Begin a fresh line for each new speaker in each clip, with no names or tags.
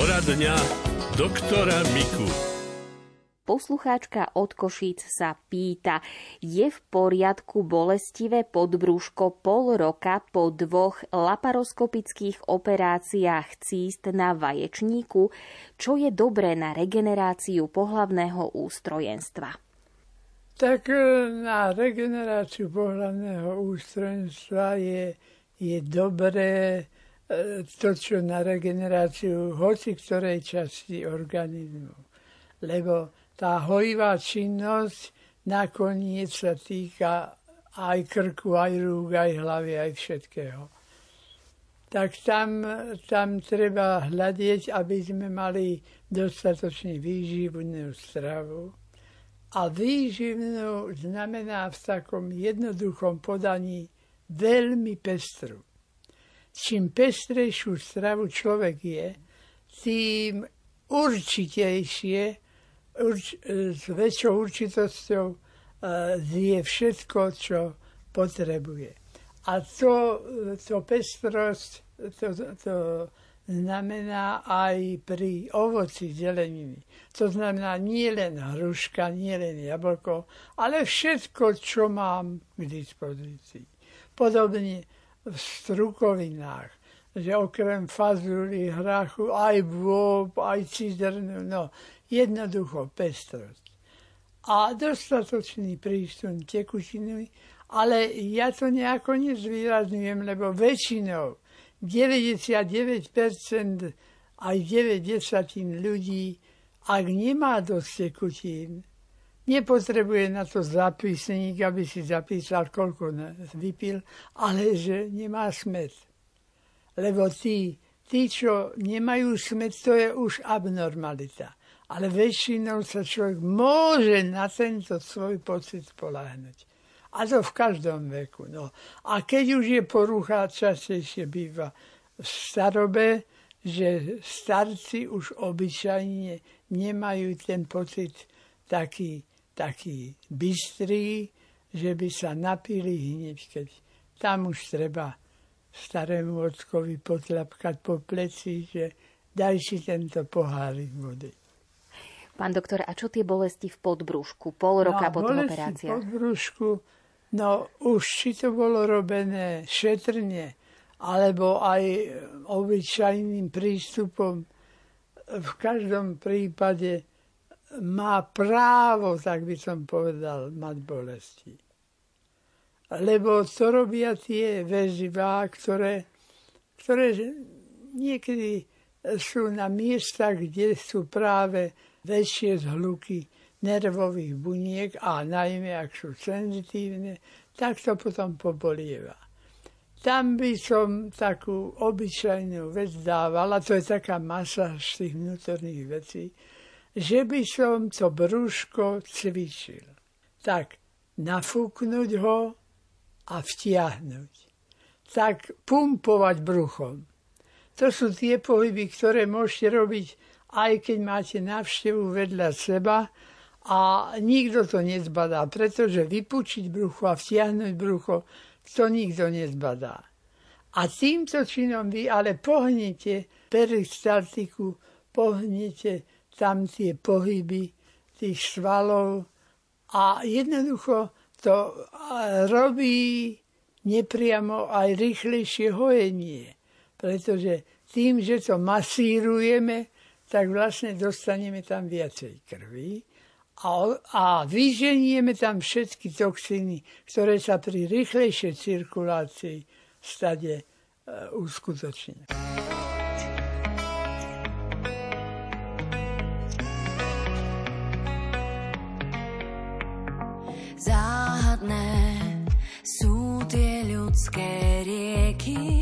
Poradňa doktora Miku.
Poslucháčka od Košíc sa pýta, je v poriadku bolestivé podbrúško pol roka po dvoch laparoskopických operáciách císt na vaječníku, čo je dobré na regeneráciu pohlavného ústrojenstva?
Tak e, na regeneráciu pohľadného ústrojenstva je, je dobré to, čo na regeneráciu hoci ktorej časti organizmu. Lebo tá hojivá činnosť nakoniec sa týka aj krku, aj rúk, aj hlavy, aj všetkého. Tak tam, tam treba hľadieť, aby sme mali dostatočne výživnú stravu. A výživnú znamená v takom jednoduchom podaní veľmi pestru. Čím pestrejšiu stravu človek je, tým určitejšie urč, s väčšou určitosťou zje všetko, čo potrebuje. A to, to pestrosť, to, to znamená aj pri ovoci zeleniny. To znamená nie hruška, nie len jablko, ale všetko, čo mám k dispozícii. Podobne v strukovinách že okrem fazuli, hrachu, aj bôb, aj cidrnu, no jednoducho pestrosť. A dostatočný prístup tekutiny, ale ja to nejako nezvýrazňujem, lebo väčšinou 99% aj 9 ľudí, ak nemá dosť tekutín, nepotrebuje na to zápisník, aby si zapísal, koľko vypil, ale že nemá smet lebo tí, tí, čo nemajú smet, to je už abnormalita. Ale väčšinou sa človek môže na tento svoj pocit poláhnuť. A to v každom veku. No. A keď už je porucha, častejšie býva v starobe, že starci už obyčajne nemajú ten pocit taký, taký bystrý, že by sa napili hneď, keď tam už treba starému ockovi potlapkať po pleci, že daj si tento pohárik vody.
Pán doktor, a čo tie bolesti v podbrúšku? Pol roka no, po tých operáciách?
v podbrúšku, no už či to bolo robené šetrne, alebo aj obyčajným prístupom, v každom prípade má právo, tak by som povedal, mať bolesti lebo to robia tie väzivá, ktoré, ktoré niekedy sú na miestach, kde sú práve väčšie zhluky nervových buniek a najmä ak sú senzitívne, tak to potom pobolieva. Tam by som takú obyčajnú vec dávala, to je taká masa z tých vnútorných vecí, že by som to brúško cvičil. Tak nafúknuť ho, a vtiahnuť. Tak pumpovať bruchom. To sú tie pohyby, ktoré môžete robiť, aj keď máte návštevu vedľa seba a nikto to nezbadá, pretože vypučiť brucho a vtiahnuť brucho, to nikto nezbadá. A týmto činom vy ale pohnete peristaltiku, pohnete tam tie pohyby tých svalov a jednoducho to robí nepriamo aj rýchlejšie hojenie, pretože tým, že to masírujeme, tak vlastne dostaneme tam viacej krvi a, a vyženieme tam všetky toxiny, ktoré sa pri rýchlejšej cirkulácii stade uh, uskutočnia.
Ľudské rieky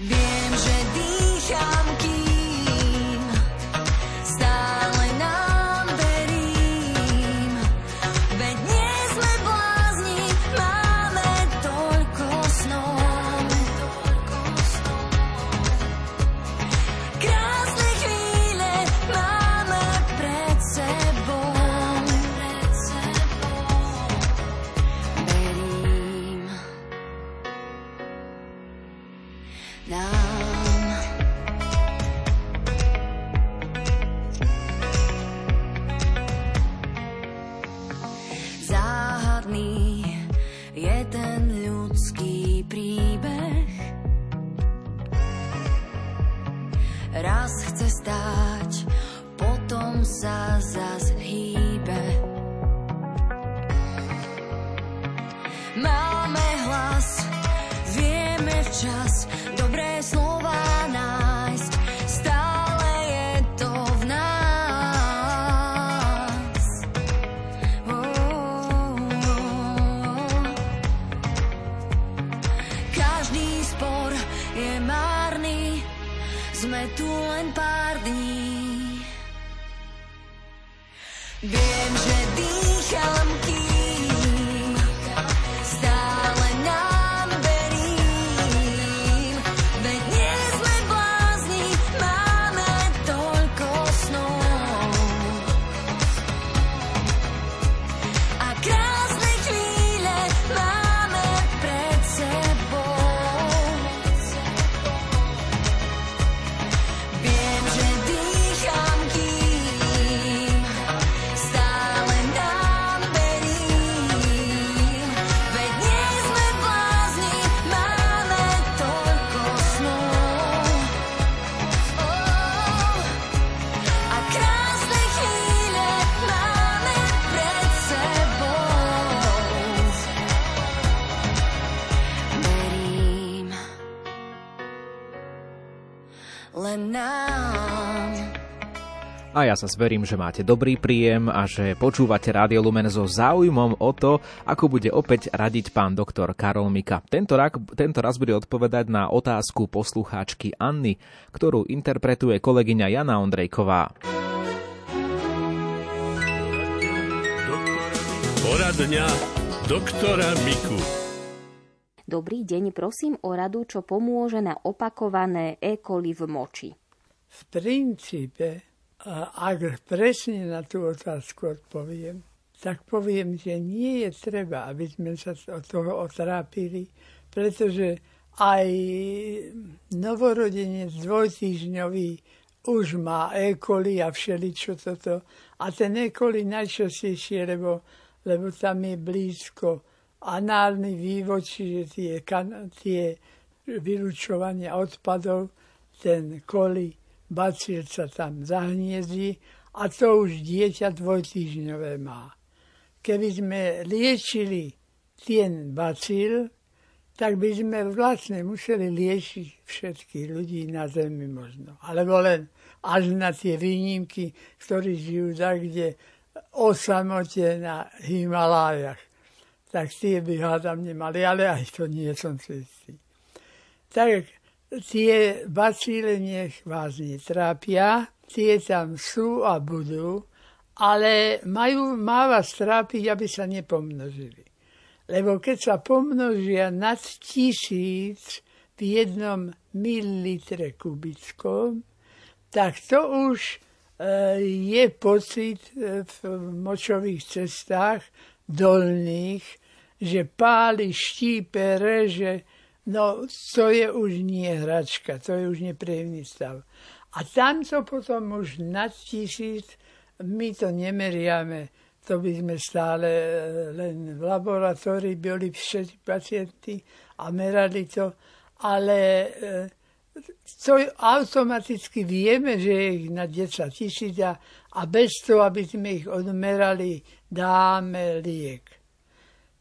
Viem, je márny, sme tu len pár dní. Viem, že dýcham, kým
ja sa zverím, že máte dobrý príjem a že počúvate Rádio Lumen so záujmom o to, ako bude opäť radiť pán doktor Karol Mika. Tento, rak, tento raz bude odpovedať na otázku poslucháčky Anny, ktorú interpretuje kolegyňa Jana Ondrejková.
Poradňa doktora Miku.
Dobrý deň, prosím o radu, čo pomôže na opakované E. coli v moči.
V princípe, ak presne na tú otázku odpoviem, tak poviem, že nie je treba, aby sme sa od toho otrápili, pretože aj novorodenec dvojtýždňový už má E. a všeličo toto. A ten E. coli najčastejšie, lebo, lebo tam je blízko análny vývod, čiže tie, kan- tie vylučovania odpadov, ten koli, bacil sa tam zahniezdi a to už dieťa dvojtýždňové má. Keby sme liečili ten bacil, tak by sme vlastne museli liečiť všetkých ľudí na Zemi možno. Alebo len až na tie výnimky, ktorí žijú tak, kde o samote na Himalájach. Tak tie by hádam nemali, ale aj to nie som si istý. Tak tie bacíle nech vás netrápia, tie tam sú a budú, ale majú, má vás trápiť, aby sa nepomnožili. Lebo keď sa pomnožia nad tisíc v jednom mililitre kubickom, tak to už e, je pocit e, v močových cestách dolných, že páli, štípe, reže, no to je už nie hračka, to je už nepríjemný stav. A tam to potom už nad tisíc, my to nemeriame, to by sme stále e, len v laboratórii boli všetci pacienti a merali to, ale e, to automaticky vieme, že je ich na 10 tisíc a, bez toho, aby sme ich odmerali, dáme liek.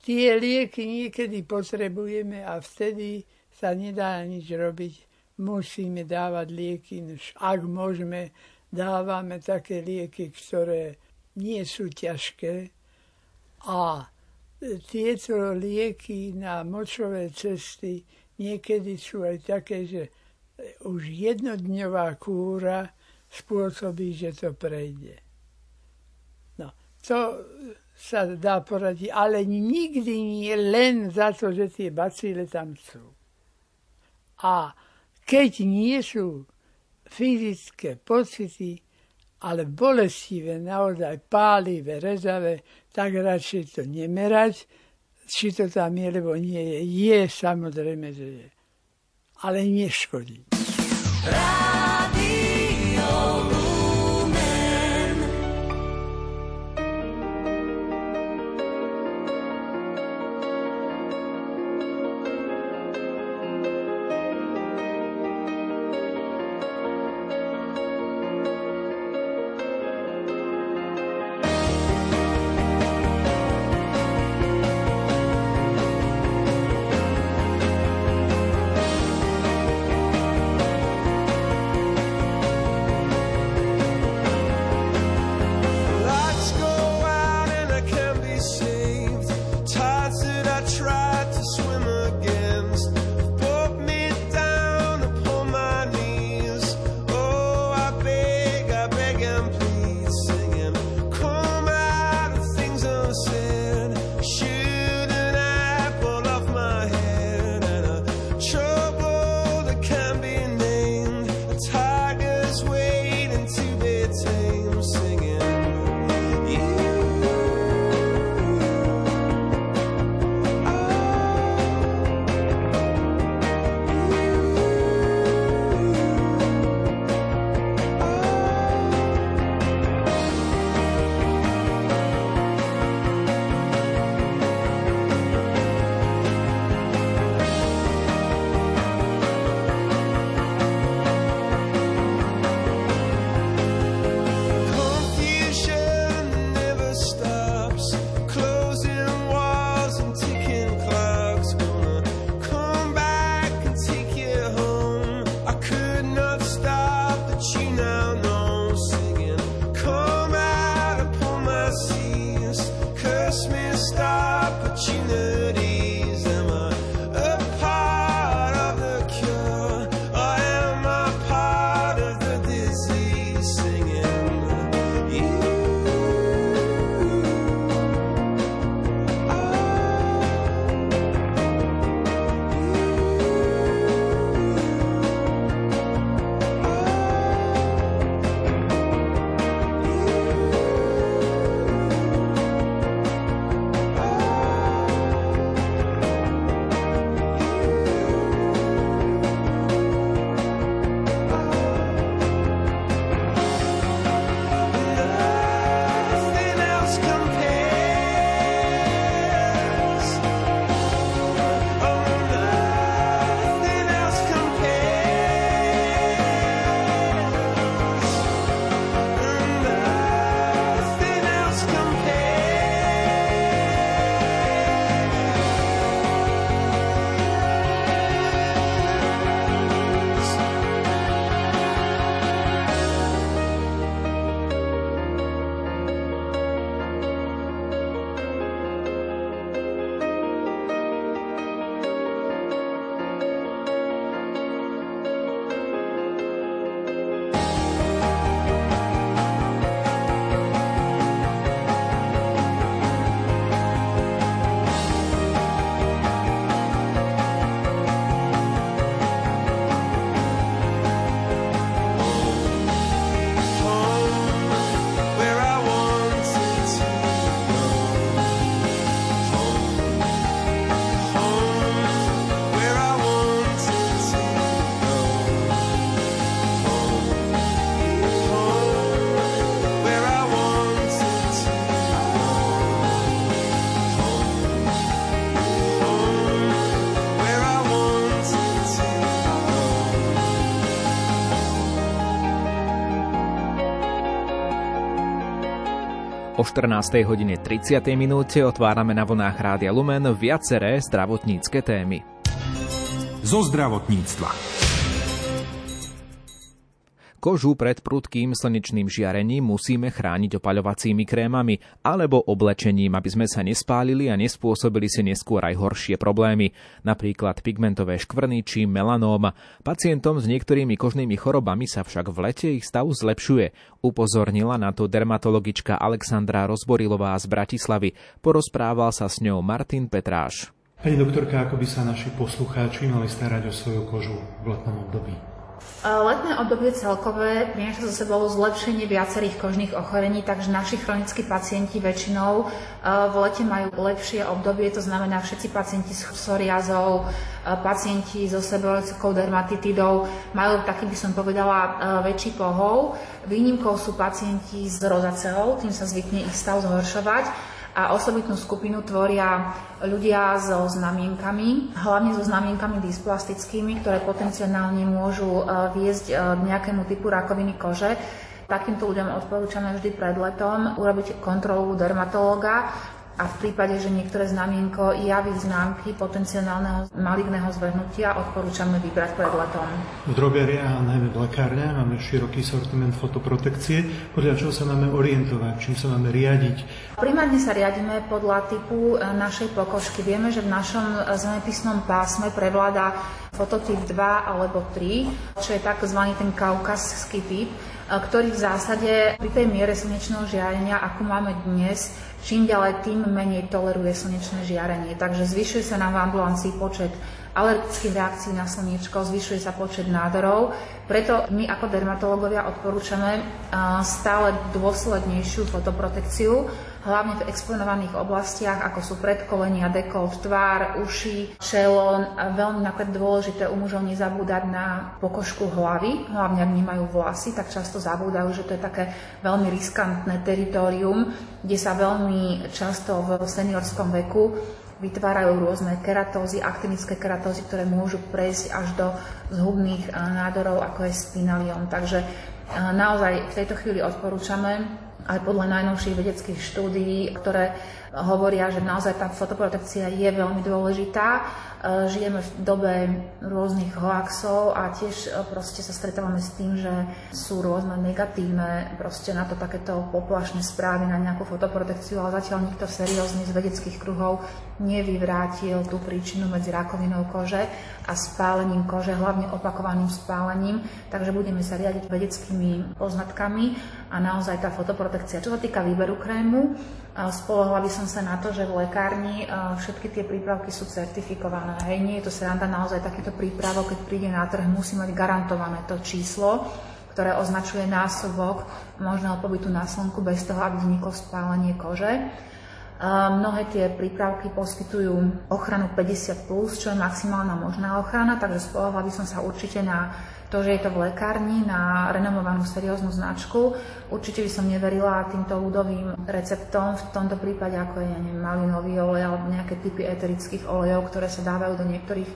Tie lieky niekedy potrebujeme a vtedy sa nedá nič robiť. Musíme dávať lieky, ak môžeme, dávame také lieky, ktoré nie sú ťažké a tieto lieky na močové cesty niekedy sú aj také, že už jednodňová kúra spôsobí, že to prejde. No, to sa dá poradiť, ale nikdy nie len za to, že tie bacíle tam sú. A keď nie sú fyzické pocity, ale bolestivé, naozaj pálivé, rezavé, tak radšej to nemerať, či to tam je, lebo nie je. Je, samozrejme, že je. Ale neškodí.
Radio
14. hodine 30. minúte otvárame na vlnách Rádia Lumen viaceré zdravotnícke témy.
Zo zdravotníctva.
Kožu pred prudkým slnečným žiarením musíme chrániť opaľovacími krémami alebo oblečením, aby sme sa nespálili a nespôsobili si neskôr aj horšie problémy, napríklad pigmentové škvrny či melanóma. Pacientom s niektorými kožnými chorobami sa však v lete ich stav zlepšuje, upozornila na to dermatologička Alexandra Rozborilová z Bratislavy. Porozprával sa s ňou Martin Petráš.
Pani doktorka, ako by sa naši poslucháči mali starať o svoju kožu v letnom období?
Letné obdobie celkové prináša so sebou zlepšenie viacerých kožných ochorení, takže naši chronickí pacienti väčšinou v lete majú lepšie obdobie, to znamená všetci pacienti s psoriazou, pacienti so seborojskou dermatitidou majú taký by som povedala väčší pohov. Výnimkou sú pacienti s rozaceou, tým sa zvykne ich stav zhoršovať a osobitnú skupinu tvoria ľudia so znamienkami, hlavne so znamienkami dysplastickými, ktoré potenciálne môžu e, viesť e, k nejakému typu rakoviny kože. Takýmto ľuďom odporúčame vždy pred letom urobiť kontrolu dermatológa, a v prípade, že niektoré znamienko javí známky potenciálneho maligného zvrhnutia, odporúčame vybrať pred letom.
V drogeria a najmä v lekárniach máme široký sortiment fotoprotekcie, podľa čoho sa máme orientovať, čím sa máme riadiť.
Primárne sa riadíme podľa typu e, našej pokožky. Vieme, že v našom zemepisnom pásme prevláda fototyp 2 alebo 3, čo je tzv. ten kaukazský typ, e, ktorý v zásade pri tej miere slnečného žiarenia, ako máme dnes, čím ďalej tým menej toleruje slnečné žiarenie. Takže zvyšuje sa nám v ambulancii počet alergických reakcií na slniečko, zvyšuje sa počet nádorov. Preto my ako dermatológovia odporúčame stále dôslednejšiu fotoprotekciu, hlavne v exponovaných oblastiach, ako sú predkolenia, dekolt, tvár, uši, čelo. Veľmi napríklad dôležité u mužov nezabúdať na pokožku hlavy, hlavne ak nemajú vlasy, tak často zabúdajú, že to je také veľmi riskantné teritorium, kde sa veľmi často v seniorskom veku vytvárajú rôzne keratózy, aktinické keratózy, ktoré môžu prejsť až do zhubných nádorov, ako je spinaliom. Takže naozaj v tejto chvíli odporúčame aj podľa najnovších vedeckých štúdií, ktoré hovoria, že naozaj tá fotoprotekcia je veľmi dôležitá. E, žijeme v dobe rôznych hoaxov a tiež e, proste sa stretávame s tým, že sú rôzne negatívne proste na to takéto poplašné správy na nejakú fotoprotekciu, ale zatiaľ nikto seriózne z vedeckých kruhov nevyvrátil tú príčinu medzi rakovinou kože a spálením kože, hlavne opakovaným spálením. Takže budeme sa riadiť vedeckými poznatkami a naozaj tá fotoprotekcia. Čo sa týka výberu krému, Spolohla by som sa na to, že v lekárni všetky tie prípravky sú certifikované. Hej, nie je to sranda naozaj takýto prípravok, keď príde na trh, musí mať garantované to číslo, ktoré označuje násobok možného pobytu na slnku bez toho, aby vzniklo spálenie kože. Mnohé tie prípravky poskytujú ochranu 50+, plus, čo je maximálna možná ochrana, takže spolohla by som sa určite na to, že je to v lekárni na renomovanú serióznu značku. Určite by som neverila týmto ľudovým receptom, v tomto prípade ako je ja neviem, malinový olej alebo nejaké typy eterických olejov, ktoré sa dávajú do niektorých e,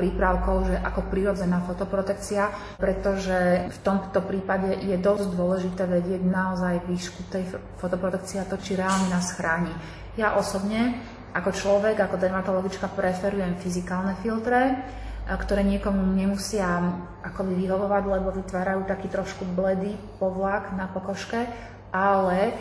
prípravkov, že ako prirodzená fotoprotekcia, pretože v tomto prípade je dosť dôležité vedieť naozaj výšku tej fotoprotekcie a to, či reálne nás chráni. Ja osobne ako človek, ako dermatologička preferujem fyzikálne filtre, ktoré niekomu nemusia akoby vyhovovať, lebo vytvárajú taký trošku bledý povlak na pokožke, ale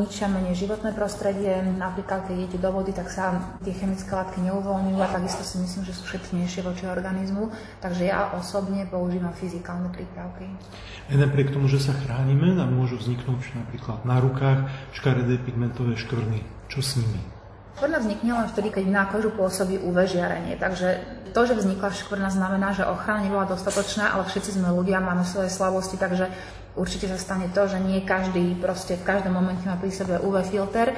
ničia menej životné prostredie. Napríklad, keď idete do vody, tak sa tie chemické látky neuvoľňujú a takisto si myslím, že sú šetrnejšie voči organizmu. Takže ja osobne používam fyzikálne prípravky.
A napriek tomu, že sa chránime, nám môžu vzniknúť napríklad na rukách škaredé pigmentové škvrny. Čo s nimi?
Škvrna vznikne len vtedy, keď na kožu pôsobí UV žiarenie. Takže to, že vznikla škvrna, znamená, že ochrana nebola dostatočná, ale všetci sme ľudia, máme svoje slabosti, takže určite sa stane to, že nie každý proste v každom momente má pri sebe UV filter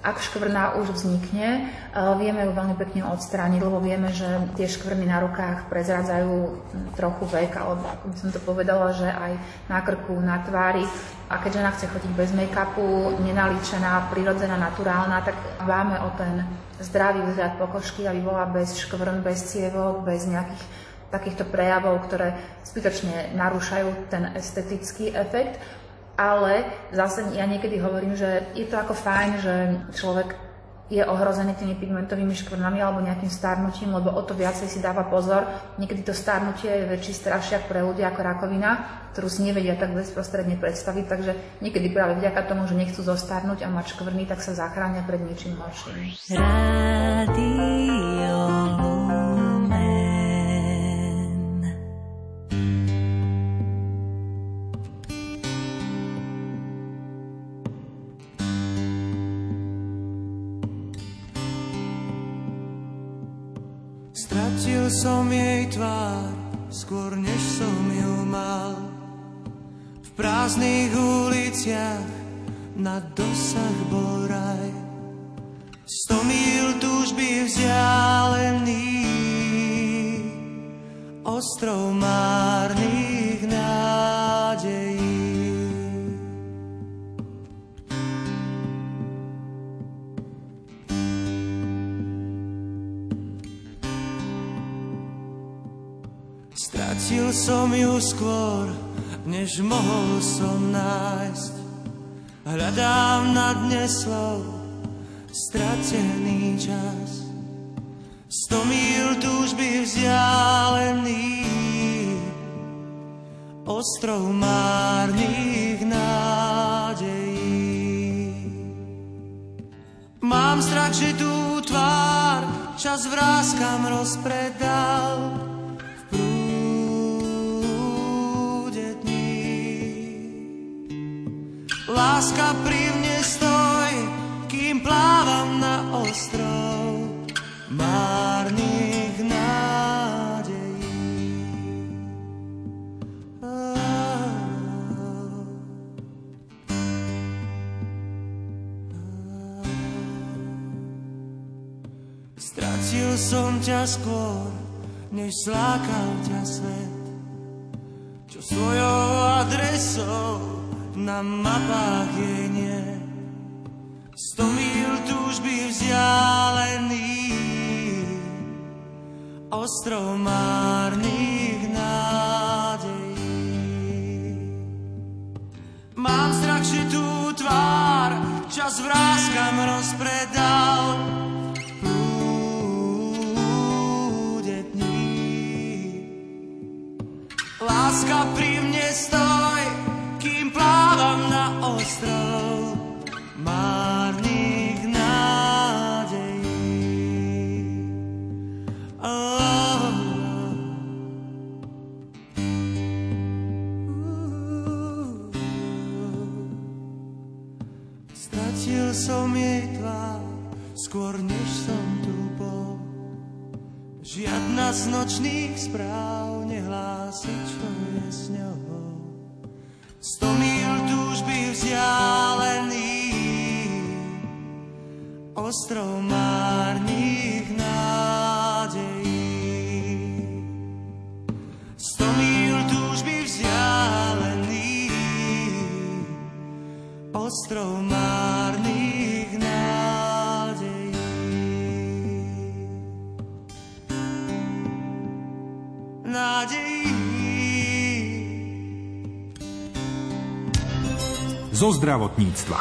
ak škvrna už vznikne, eh, vieme ju veľmi pekne odstrániť, lebo vieme, že tie škvrny na rukách prezradzajú trochu vek, alebo ako by som to povedala, že aj na krku, na tvári. A keď žena chce chodiť bez make-upu, nenalíčená, prirodzená, naturálna, tak máme o ten zdravý vzhľad pokožky, aby bola bez škvrn, bez cievok, bez nejakých takýchto prejavov, ktoré zbytočne narúšajú ten estetický efekt ale zase ja niekedy hovorím, že je to ako fajn, že človek je ohrozený tými pigmentovými škvrnami alebo nejakým starnutím, lebo o to viacej si dáva pozor. Niekedy to starnutie je väčší strašiak pre ľudia ako rakovina, ktorú si nevedia tak bezprostredne predstaviť, takže niekedy práve vďaka tomu, že nechcú zostarnúť a mať škvrny, tak sa zachránia pred niečím horším.
Radio
Stratil som jej tvár, skôr než som ju mal. V prázdnych uliciach na dosah bol raj. Sto mil túžby vzdialený, ostrov márnych Som ju skôr, než mohol som nájsť. Hľadám na dne slov stratený čas. Sto mil túžby vzdialený, ostrov márnych nádejí. Mám strach, že tú tvár čas vrázkam rozpredal, Láska pri mne stoj, kým plávam na ostrov márnych nádejí. Stratil som ťa skôr, než slákal ťa svet, čo svojou adresou na mapách je nie. Sto mil túžby vzdialený, ostrov márnych nádejí. Mám strach, že tú tvár čas vrázkam rozpredal, ostrov márnych nádejí. Oh, Stratil som jej tvár, skôr než. Žiadna z nočných správ nehlási, čo je s ňou. Sto mil túžby vzdialený, ostrov márnych nádejí. Sto mil túžby vzdialený, ostrov márnych
zo zdravotníctva.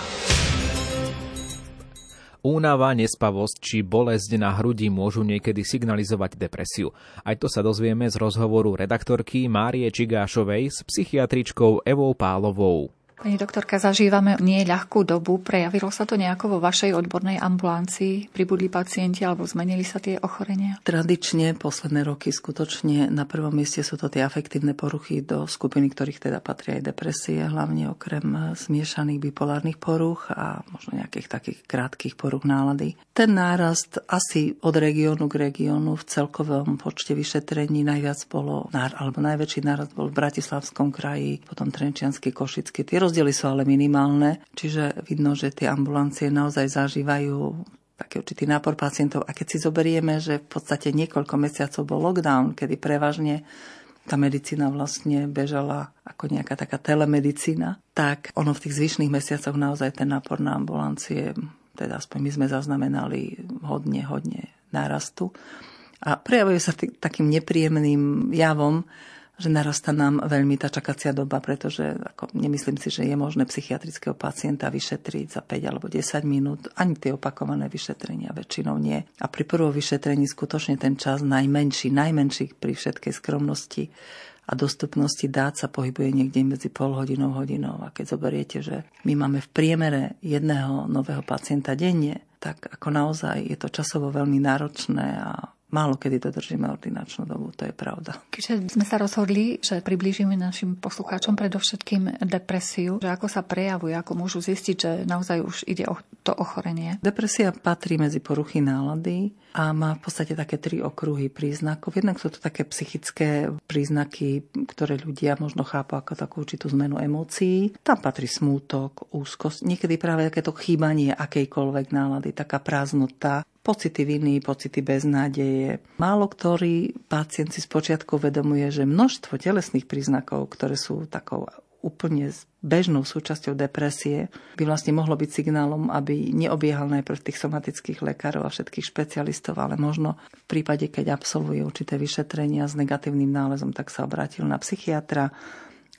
Únava, nespavosť či bolesť na hrudi môžu niekedy signalizovať depresiu. Aj to sa dozvieme z rozhovoru redaktorky Márie Čigášovej s psychiatričkou Evou Pálovou.
Pani doktorka, zažívame nie ľahkú dobu. Prejavilo sa to nejako vo vašej odbornej ambulancii? Pribudli pacienti alebo zmenili sa tie ochorenia?
Tradične posledné roky skutočne na prvom mieste sú to tie afektívne poruchy do skupiny, ktorých teda patria aj depresie, hlavne okrem zmiešaných bipolárnych poruch a možno nejakých takých krátkých poruch nálady. Ten nárast asi od regiónu k regiónu v celkovom počte vyšetrení najviac bolo, alebo najväčší nárast bol v Bratislavskom kraji, potom Trenčiansky, Košický. Tie rozdiely sú ale minimálne, čiže vidno, že tie ambulancie naozaj zažívajú taký určitý nápor pacientov. A keď si zoberieme, že v podstate niekoľko mesiacov bol lockdown, kedy prevažne tá medicína vlastne bežala ako nejaká taká telemedicína, tak ono v tých zvyšných mesiacoch naozaj ten nápor na ambulancie, teda aspoň my sme zaznamenali hodne, hodne nárastu. A prejavuje sa tý, takým nepríjemným javom, že narasta nám veľmi tá čakacia doba, pretože ako, nemyslím si, že je možné psychiatrického pacienta vyšetriť za 5 alebo 10 minút. Ani tie opakované vyšetrenia väčšinou nie. A pri prvom vyšetrení skutočne ten čas najmenší, najmenší pri všetkej skromnosti a dostupnosti dát sa pohybuje niekde medzi pol hodinou hodinou. A keď zoberiete, že my máme v priemere jedného nového pacienta denne, tak ako naozaj je to časovo veľmi náročné a málo kedy dodržíme ordinačnú dobu, to je pravda.
Keďže sme sa rozhodli, že priblížime našim poslucháčom predovšetkým depresiu, že ako sa prejavuje, ako môžu zistiť, že naozaj už ide o to ochorenie.
Depresia patrí medzi poruchy nálady a má v podstate také tri okruhy príznakov. Jednak sú to také psychické príznaky, ktoré ľudia možno chápu ako takú určitú zmenu emócií. Tam patrí smútok, úzkosť, niekedy práve takéto chýbanie akejkoľvek nálady, taká prázdnota, pocity viny, pocity beznádeje. Málo ktorý pacient si spočiatku uvedomuje, že množstvo telesných príznakov, ktoré sú takou úplne bežnou súčasťou depresie, by vlastne mohlo byť signálom, aby neobiehal najprv tých somatických lekárov a všetkých špecialistov, ale možno v prípade, keď absolvuje určité vyšetrenia s negatívnym nálezom, tak sa obrátil na psychiatra,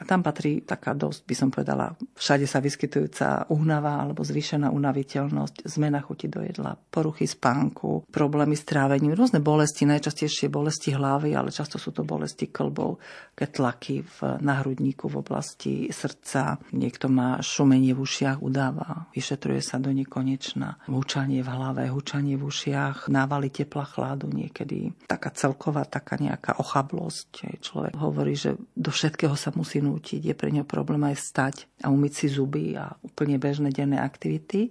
tam patrí taká dosť, by som povedala, všade sa vyskytujúca únava alebo zvýšená unaviteľnosť, zmena chuti do jedla, poruchy spánku, problémy s trávením, rôzne bolesti, najčastejšie bolesti hlavy, ale často sú to bolesti klbov, keď tlaky v nahrudníku v oblasti srdca, niekto má šumenie v ušiach, udáva, vyšetruje sa do nekonečna, húčanie v hlave, húčanie v ušiach, návaly tepla chládu niekedy, taká celková, taká nejaká ochablosť. Človek hovorí, že do všetkého sa musí nútiť. Je pre ňo problém aj vstať a umyť si zuby a úplne bežné denné aktivity.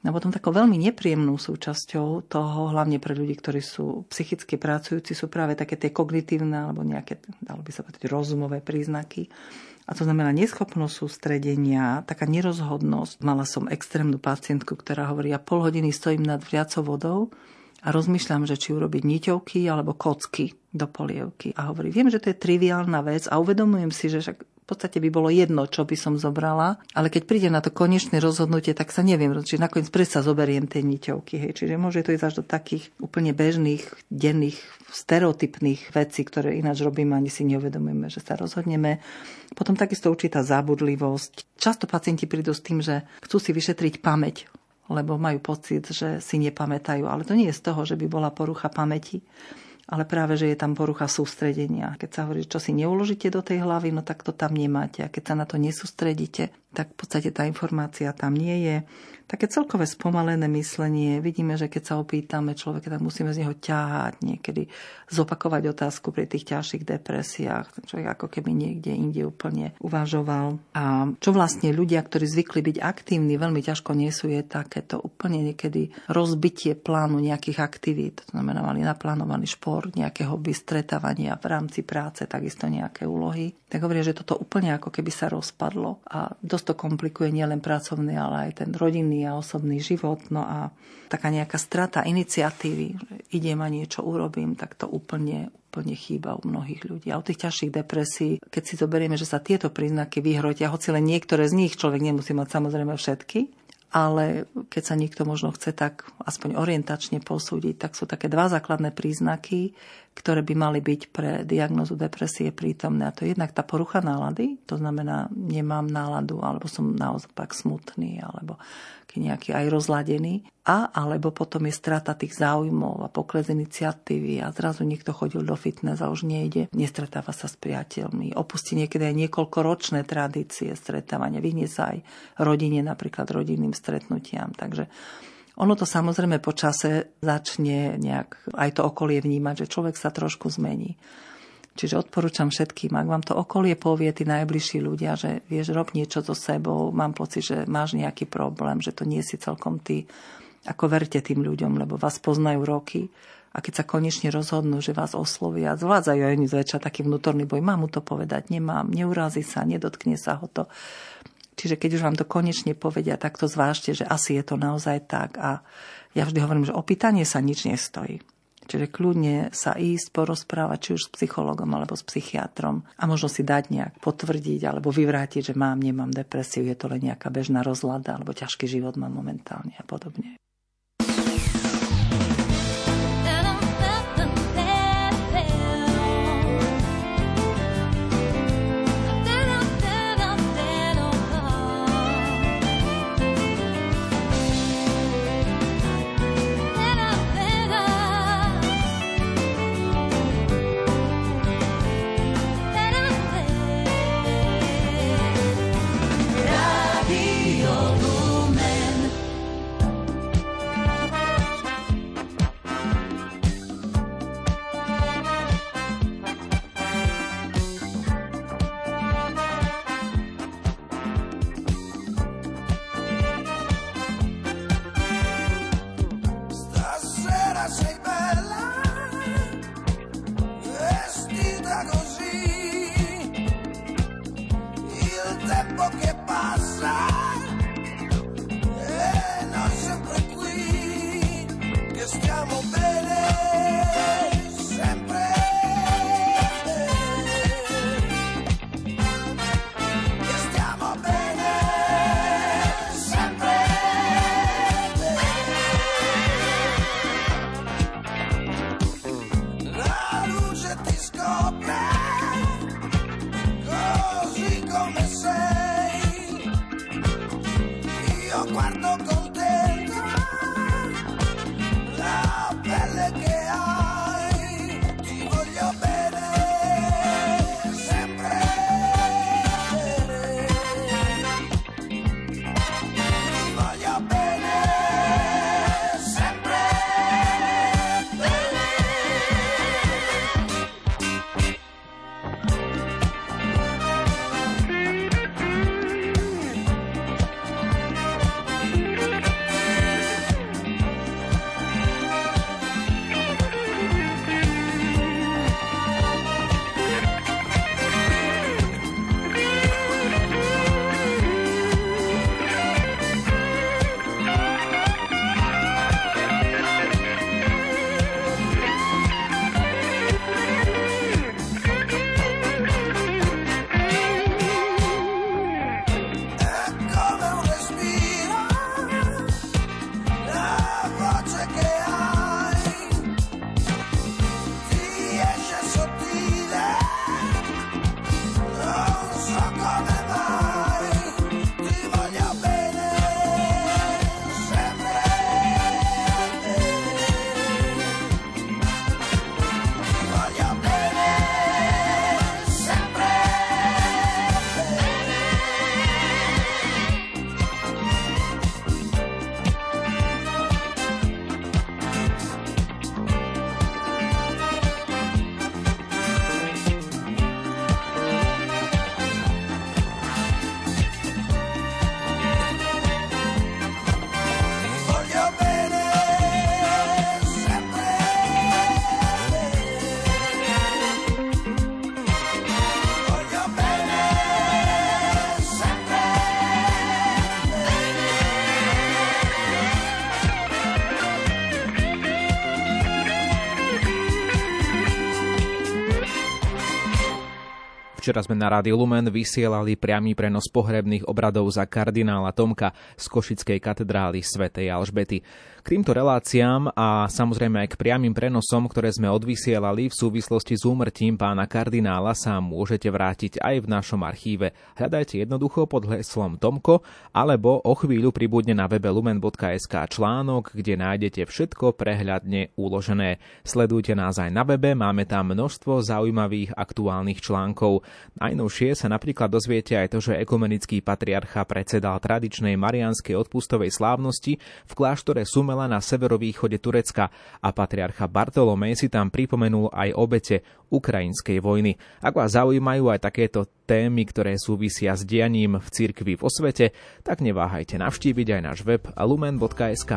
A potom takou veľmi nepríjemnou súčasťou toho, hlavne pre ľudí, ktorí sú psychicky pracujúci, sú práve také tie kognitívne alebo nejaké, dalo by sa povedať, rozumové príznaky. A to znamená neschopnosť sústredenia, taká nerozhodnosť. Mala som extrémnu pacientku, ktorá hovorí, ja pol hodiny stojím nad vriacou vodou a rozmýšľam, že či urobiť niťovky alebo kocky do polievky. A hovorí, viem, že to je triviálna vec a uvedomujem si, že však v podstate by bolo jedno, čo by som zobrala, ale keď príde na to konečné rozhodnutie, tak sa neviem, či nakoniec predsa zoberiem tie niťovky. Hej. Čiže môže to ísť až do takých úplne bežných, denných, stereotypných vecí, ktoré ináč robíme, ani si neuvedomujeme, že sa rozhodneme. Potom takisto určitá zábudlivosť. Často pacienti prídu s tým, že chcú si vyšetriť pamäť lebo majú pocit, že si nepamätajú. Ale to nie je z toho, že by bola porucha pamäti, ale práve, že je tam porucha sústredenia. Keď sa hovorí, čo si neuložíte do tej hlavy, no tak to tam nemáte. A keď sa na to nesústredíte, tak v podstate tá informácia tam nie je. Také celkové spomalené myslenie, vidíme, že keď sa opýtame človeka, tak musíme z neho ťahať niekedy, zopakovať otázku pri tých ťažších depresiách. Ten človek ako keby niekde inde úplne uvažoval. A čo vlastne ľudia, ktorí zvykli byť aktívni, veľmi ťažko nesú, je takéto úplne niekedy rozbitie plánu nejakých aktivít. To znamená, mali naplánovaný šport, nejaké hobby, stretávania v rámci práce, takisto nejaké úlohy. Tak hovoria, že toto úplne ako keby sa rozpadlo a dosť to komplikuje nielen pracovný, ale aj ten rodinný a osobný život. No a taká nejaká strata iniciatívy, že idem a niečo urobím, tak to úplne, úplne chýba u mnohých ľudí. A u tých ťažších depresí, keď si zoberieme, že sa tieto príznaky vyhrotia, hoci len niektoré z nich človek nemusí mať samozrejme všetky, ale keď sa niekto možno chce tak aspoň orientačne posúdiť, tak sú také dva základné príznaky, ktoré by mali byť pre diagnozu depresie prítomné. A to je jednak tá porucha nálady, to znamená, nemám náladu, alebo som naopak smutný, alebo nejaký aj rozladený. A alebo potom je strata tých záujmov a pokles iniciatívy a zrazu niekto chodil do fitness a už nejde, nestretáva sa s priateľmi, opustí niekedy aj niekoľkoročné tradície stretávania, vyhne sa aj rodine, napríklad rodinným stretnutiam. Takže ono to samozrejme po čase začne nejak aj to okolie vnímať, že človek sa trošku zmení. Čiže odporúčam všetkým, ak vám to okolie povie, tí najbližší ľudia, že vieš, rob niečo so sebou, mám pocit, že máš nejaký problém, že to nie si celkom ty, ako verte tým ľuďom, lebo vás poznajú roky a keď sa konečne rozhodnú, že vás oslovia, zvládzajú aj zväčša taký vnútorný boj, mám mu to povedať, nemám, neurázi sa, nedotkne sa ho to. Čiže keď už vám to konečne povedia, tak to zvážte, že asi je to naozaj tak. A ja vždy hovorím, že opýtanie sa nič nestojí. Čiže kľudne sa ísť porozprávať či už s psychologom alebo s psychiatrom a možno si dať nejak potvrdiť alebo vyvrátiť, že mám, nemám depresiu, je to len nejaká bežná rozlada alebo ťažký život mám momentálne a podobne.
Včera sme na Rádiu Lumen vysielali priamy prenos pohrebných obradov za kardinála Tomka z Košickej katedrály svätej Alžbety. K týmto reláciám a samozrejme aj k priamým prenosom, ktoré sme odvysielali v súvislosti s úmrtím pána kardinála sa môžete vrátiť aj v našom archíve. Hľadajte jednoducho pod heslom Tomko alebo o chvíľu pribudne na webe lumen.sk článok, kde nájdete všetko prehľadne uložené. Sledujte nás aj na webe, máme tam množstvo zaujímavých aktuálnych článkov. Najnovšie sa napríklad dozviete aj to, že ekumenický patriarcha predsedal tradičnej marianskej odpustovej slávnosti v kláštore Sum Gomela na severovýchode Turecka a patriarcha Bartolomej si tam pripomenul aj obete ukrajinskej vojny. Ak vás zaujímajú aj takéto témy, ktoré súvisia s dianím v cirkvi vo svete, tak neváhajte navštíviť aj náš web lumen.sk.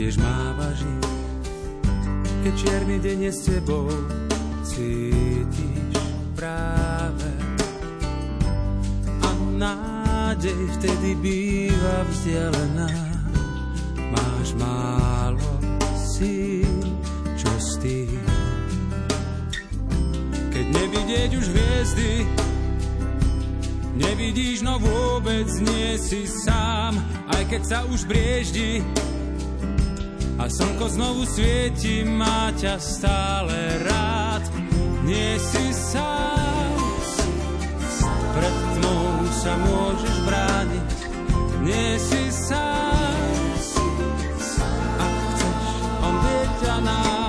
tiež mávaš keď čierny deň je s tebou, cítiš práve. A nádej vtedy býva vzdialená, máš málo síl, čo s tým. Keď nevidieť už hviezdy, nevidíš, no vôbec nie si sám, aj keď sa už brieždi, a slnko znovu svieti, má ťa stále rád. Nie si sám, pred tmou sa môžeš brániť. Nie si sám, ak chceš, on vie ťa nájsť.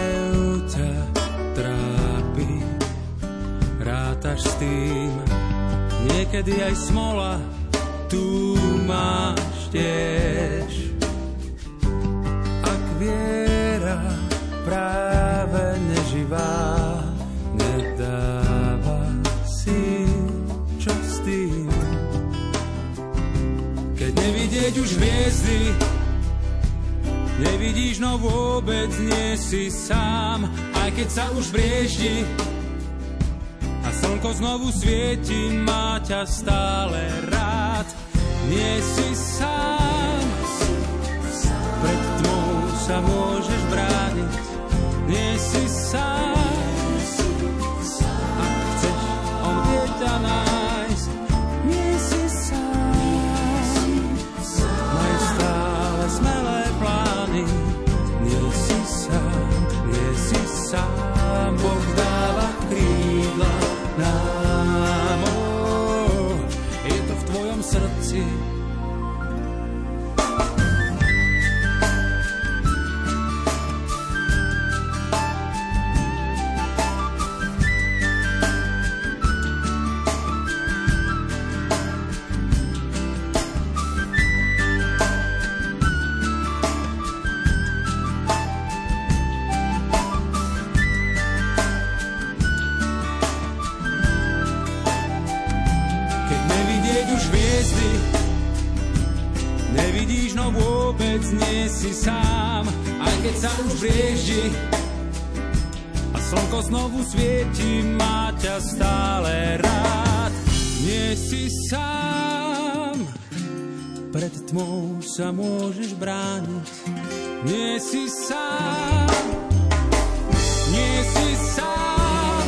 Hnev ťa trápi, rátaš s tým, niekedy aj smola tu máš tiež. Ak viera práve neživá,
vidieť už hviezdy. Nevidíš, no vôbec nie si sám, aj keď sa už brieždi. A slnko znovu svieti, má ťa stále rád. Nie si sám, pred tmou sa môžeš brániť. Nie si sám, ak chceš, on vie ťa nájsť. Znovu svieti, má ťa stále rád. Nie si sám, pred tmou sa môžeš brániť. Nie si sám, nie si sám,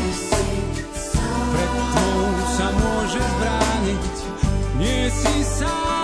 pred tmou sa môžeš brániť. Nie si sám,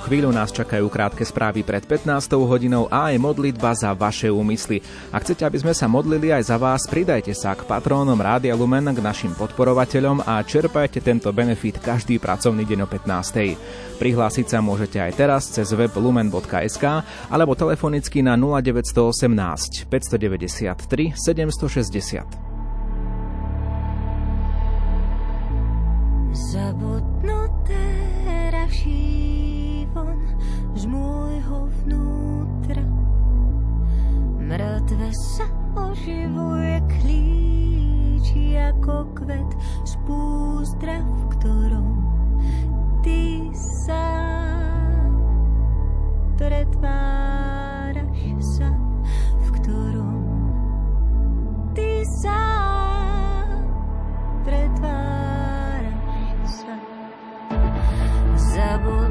chvíľu nás čakajú krátke správy pred 15. hodinou a aj modlitba za vaše úmysly. Ak chcete, aby sme sa modlili aj za vás, pridajte sa k patrónom Rádia Lumen, k našim podporovateľom a čerpajte tento benefit každý pracovný deň o 15. Prihlásiť sa môžete aj teraz cez web lumen.sk alebo telefonicky na 0918 593 760.
Zabudnuté raší z môjho vnútra. Mŕtve sa oživuje klíči ako kvet z púzdra, v ktorom ty sa pretváraš sa, v ktorom ty sa pretváraš sa. Zabudnuté